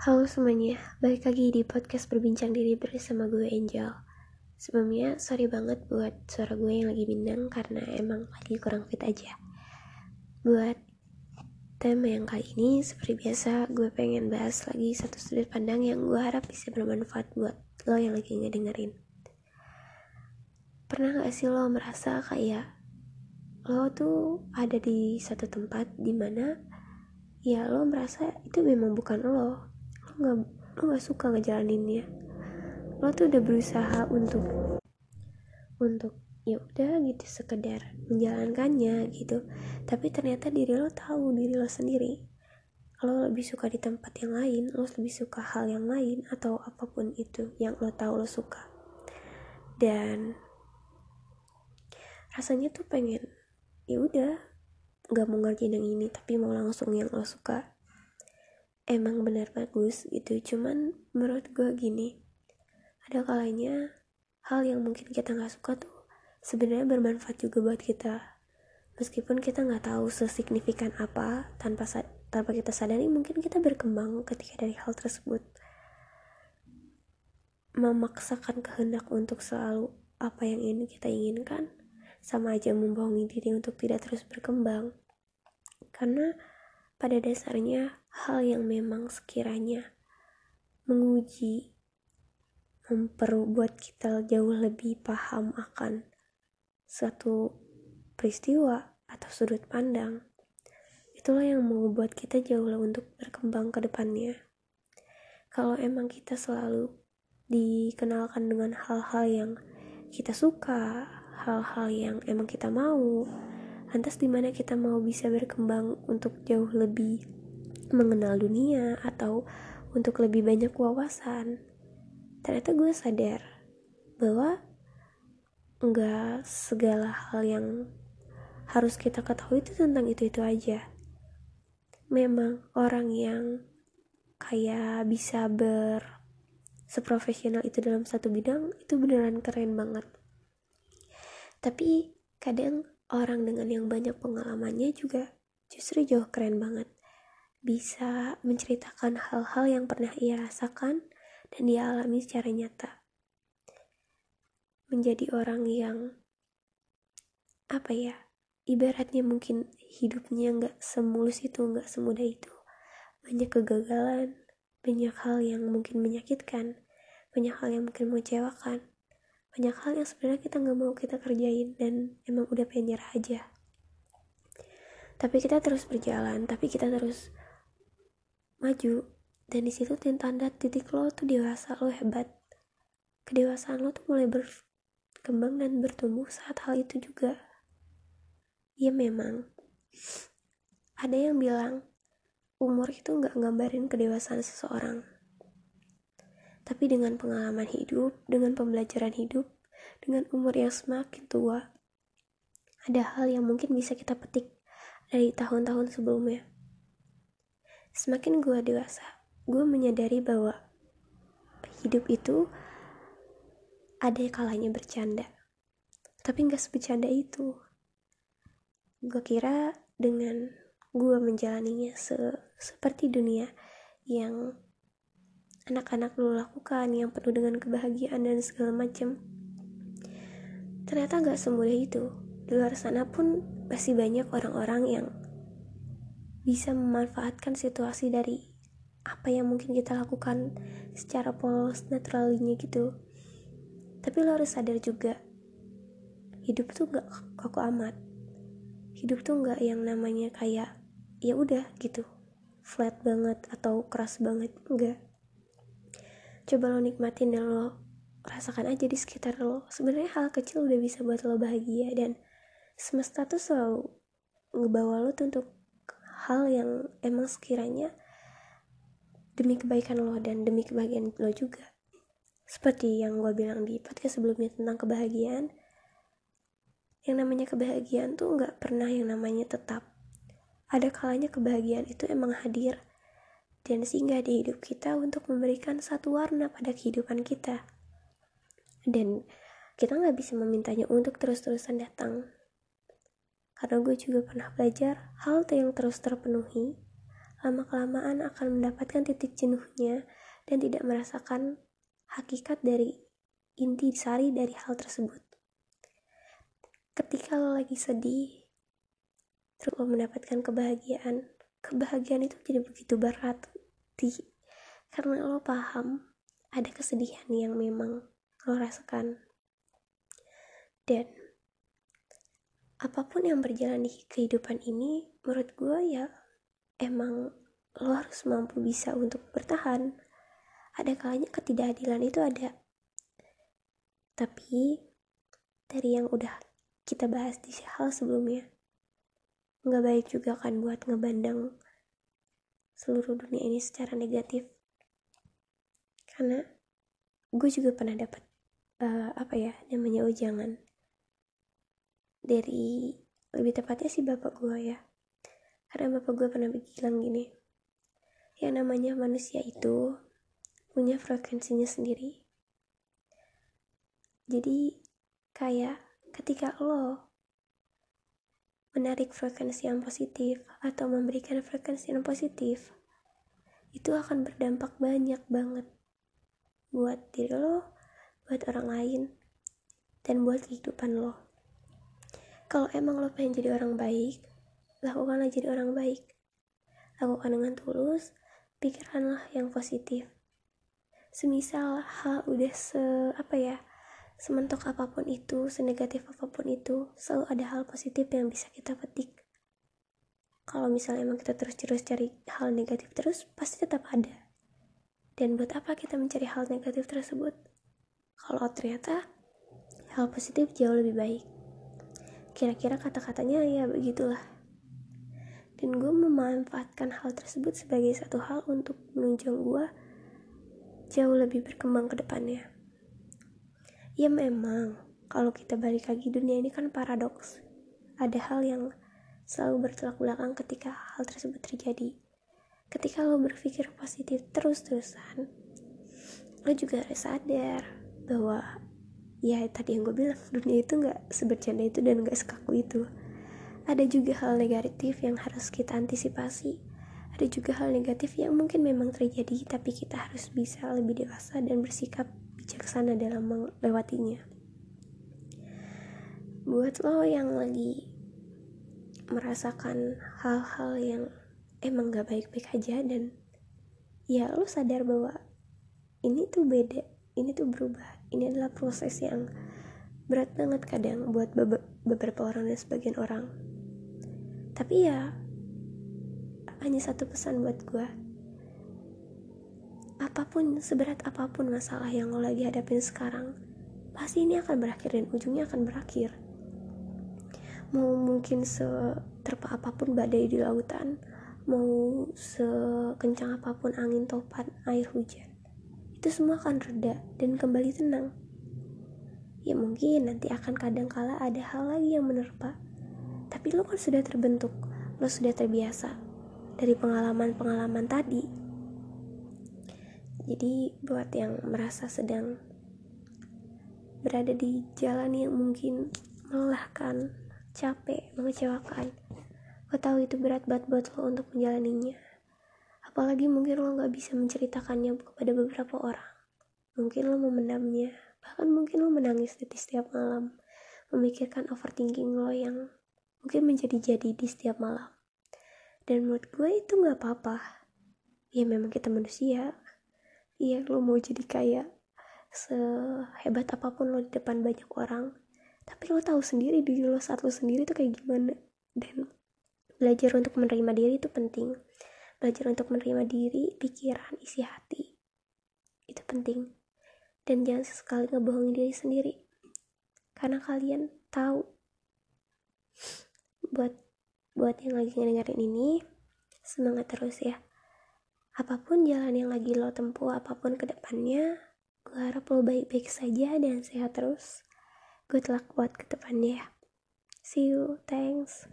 Halo semuanya, balik lagi di podcast berbincang diri bersama gue Angel. Sebelumnya, sorry banget buat suara gue yang lagi bindang karena emang lagi kurang fit aja. Buat tema yang kali ini, seperti biasa gue pengen bahas lagi satu sudut pandang yang gue harap bisa bermanfaat buat lo yang lagi ngedengerin. Pernah gak sih lo merasa kayak lo tuh ada di satu tempat di mana ya lo merasa itu memang bukan lo nggak lo nggak suka ngejalaninnya. Lo tuh udah berusaha untuk untuk ya udah gitu sekedar menjalankannya gitu. Tapi ternyata diri lo tahu diri lo sendiri. Lo lebih suka di tempat yang lain lo lebih suka hal yang lain atau apa pun itu yang lo tahu lo suka. Dan rasanya tuh pengen ya udah nggak mau ngerjain yang ini tapi mau langsung yang lo suka emang benar bagus gitu cuman menurut gue gini ada kalanya hal yang mungkin kita nggak suka tuh sebenarnya bermanfaat juga buat kita. Meskipun kita nggak tahu sesignifikan apa tanpa tanpa kita sadari mungkin kita berkembang ketika dari hal tersebut. Memaksakan kehendak untuk selalu apa yang ini kita inginkan sama aja membohongi diri untuk tidak terus berkembang. Karena pada dasarnya hal yang memang sekiranya menguji memperbuat kita jauh lebih paham akan suatu peristiwa atau sudut pandang itulah yang membuat kita jauh lebih untuk berkembang ke depannya. Kalau emang kita selalu dikenalkan dengan hal-hal yang kita suka hal-hal yang emang kita mau lantas di mana kita mau bisa berkembang untuk jauh lebih mengenal dunia atau untuk lebih banyak wawasan ternyata gue sadar bahwa nggak segala hal yang harus kita ketahui itu tentang itu-itu aja memang orang yang kayak bisa ber seprofesional itu dalam satu bidang itu beneran keren banget tapi kadang orang dengan yang banyak pengalamannya juga justru jauh keren banget. Bisa menceritakan hal-hal yang pernah ia rasakan dan dia alami secara nyata. Menjadi orang yang apa ya, ibaratnya mungkin hidupnya nggak semulus itu, nggak semudah itu. Banyak kegagalan, banyak hal yang mungkin menyakitkan, banyak hal yang mungkin mengecewakan banyak hal yang sebenarnya kita nggak mau kita kerjain dan emang udah pengen nyerah aja tapi kita terus berjalan tapi kita terus maju. Dan di situ tanda titik lo tuh dewasa lo hebat. Kedewasaan lo tuh mulai berkembang dan bertumbuh saat hal itu juga. Ya memang. Ada yang bilang umur itu nggak gambarin kedewasaan seseorang. Tapi dengan pengalaman hidup, dengan pembelajaran hidup, dengan umur yang semakin tua, ada hal yang mungkin bisa kita petik dari tahun-tahun sebelumnya. Semakin gue dewasa, gue menyadari bahwa hidup itu ada kalanya bercanda, tapi nggak sebecanda itu. Gue kira dengan gue menjalaninya se seperti dunia yang anak-anak lu lakukan yang penuh dengan kebahagiaan dan segala macam ternyata gak semudah itu di luar sana pun masih banyak orang-orang yang bisa memanfaatkan situasi dari apa yang mungkin kita lakukan secara polos naturalnya gitu. Tapi lo harus sadar juga hidup tuh gak kaku amat. Hidup tuh gak yang namanya kayak ya udah gitu flat banget atau keras banget enggak coba lo nikmatin dan lo rasakan aja di sekitar lo. Sebenarnya hal kecil udah bisa buat lo bahagia dan semesta tuh selalu ngebawa lo tuh untuk hal yang emang sekiranya demi kebaikan lo dan demi kebahagiaan lo juga seperti yang gue bilang di podcast sebelumnya tentang kebahagiaan yang namanya kebahagiaan tuh nggak pernah yang namanya tetap ada kalanya kebahagiaan itu emang hadir dan singgah di hidup kita untuk memberikan satu warna pada kehidupan kita. Dan kita nggak bisa memintanya untuk terus-terusan datang. Karena gue juga pernah belajar hal yang terus terpenuhi, lama-kelamaan akan mendapatkan titik jenuhnya dan tidak merasakan hakikat dari inti sari dari hal tersebut. Ketika lo lagi sedih, terus lo mendapatkan kebahagiaan, kebahagiaan itu jadi begitu berat di karena lo paham ada kesedihan yang memang lo rasakan dan apa pun yang berjalan di kehidupan ini menurut gue ya emang lo harus mampu bisa untuk bertahan. Ada kalanya ketidakadilan itu ada. Tapi dari yang udah kita bahas di hal sebelumnya nggak baik juga kan buat ngebandang seluruh dunia ini secara negatif. Karena gue juga pernah dapat uh, apa ya namanya ujangan dari lebih tepatnya sih bapak gue ya. Karena bapak gue pernah bilang gini. Yang namanya manusia itu punya frekuensinya sendiri. Jadi kayak ketika lo menarik frekuensi yang positif atau memberikan frekuensi yang positif itu akan berdampak banyak banget buat diri lo buat orang lain dan buat kehidupan lo kalau emang lo pengen jadi orang baik lakukanlah jadi orang baik. Lakukan dengan tulus pikirkanlah yang positif. Semisal hal udah se apa ya sementok apa pun itu senegatif apa pun itu selalu ada hal positif yang bisa kita petik. Kalau misalnya emang kita terus-terus cari hal negatif terus pasti tetap ada. Dan buat apa kita mencari hal negatif tersebut? Kalau ternyata hal positif jauh lebih baik kira-kira kata-katanya ya begitulah. Dan gue memanfaatkan hal tersebut sebagai satu hal untuk menunjang gue jauh lebih berkembang ke depannya. Ya memang kalau kita balik lagi dunia ini kan paradoks. Ada hal yang selalu bertolak belakang ketika hal tersebut terjadi. Ketika lo berpikir positif terus-terusan lo juga harus sadar bahwa ya tadi yang gue bilang dunia itu nggak sebercanda itu dan nggak sekaku itu. Ada juga hal negatif yang harus kita antisipasi. Ada juga hal negatif yang mungkin memang terjadi tapi kita harus bisa lebih dewasa dan bersikap bijaksana dalam melewatinya. Buat lo yang lagi merasakan hal-hal yang emang gak baik-baik aja dan ya lo sadar bahwa ini tuh beda ini tuh berubah ini adalah proses yang berat banget kadang buat beberapa orang dan sebagian orang. Tapi ya hanya satu pesan buat gue apa pun seberat apa pun masalah yang lo lagi hadapin sekarang pasti ini akan berakhir dan ujungnya akan berakhir. Mau mungkin seterpa apa pun badai di lautan mau sekencang apa pun angin topan air hujan itu semua akan reda dan kembali tenang. Ya mungkin nanti akan kadang kala ada hal lagi yang menerpa. Tapi lo kan sudah terbentuk lo sudah terbiasa dari pengalaman-pengalaman tadi. Jadi buat yang merasa sedang berada di jalan yang mungkin melelahkan capek mengecewakan gue tahu itu berat banget buat lo untuk menjalaninya apalagi mungkin lo gak bisa menceritakannya kepada beberapa orang. Mungkin lo memendamnya. Bahkan mungkin lo menangis di setiap malam. Memikirkan overthinking lo yang mungkin menjadi-jadi di setiap malam. Dan menurut gue itu nggak apa-apa. Ya memang kita manusia. Iya lo mau jadi kayak sehebat apa pun lo di depan banyak orang. Tapi lo tahu sendiri diri lo saat lo sendiri tuh kayak gimana. Dan belajar untuk menerima diri itu penting belajar untuk menerima diri pikiran isi hati. Itu penting. Dan jangan sesekali ngebohongin diri sendiri. Karena kalian tahu buat buat yang lagi ngedengerin ini semangat terus ya. Apa pun jalan yang lagi lo tempuh apa pun ke depannya gue harap lo baik-baik saja dan sehat terus. Good luck buat ke depannya ya. See you. Thanks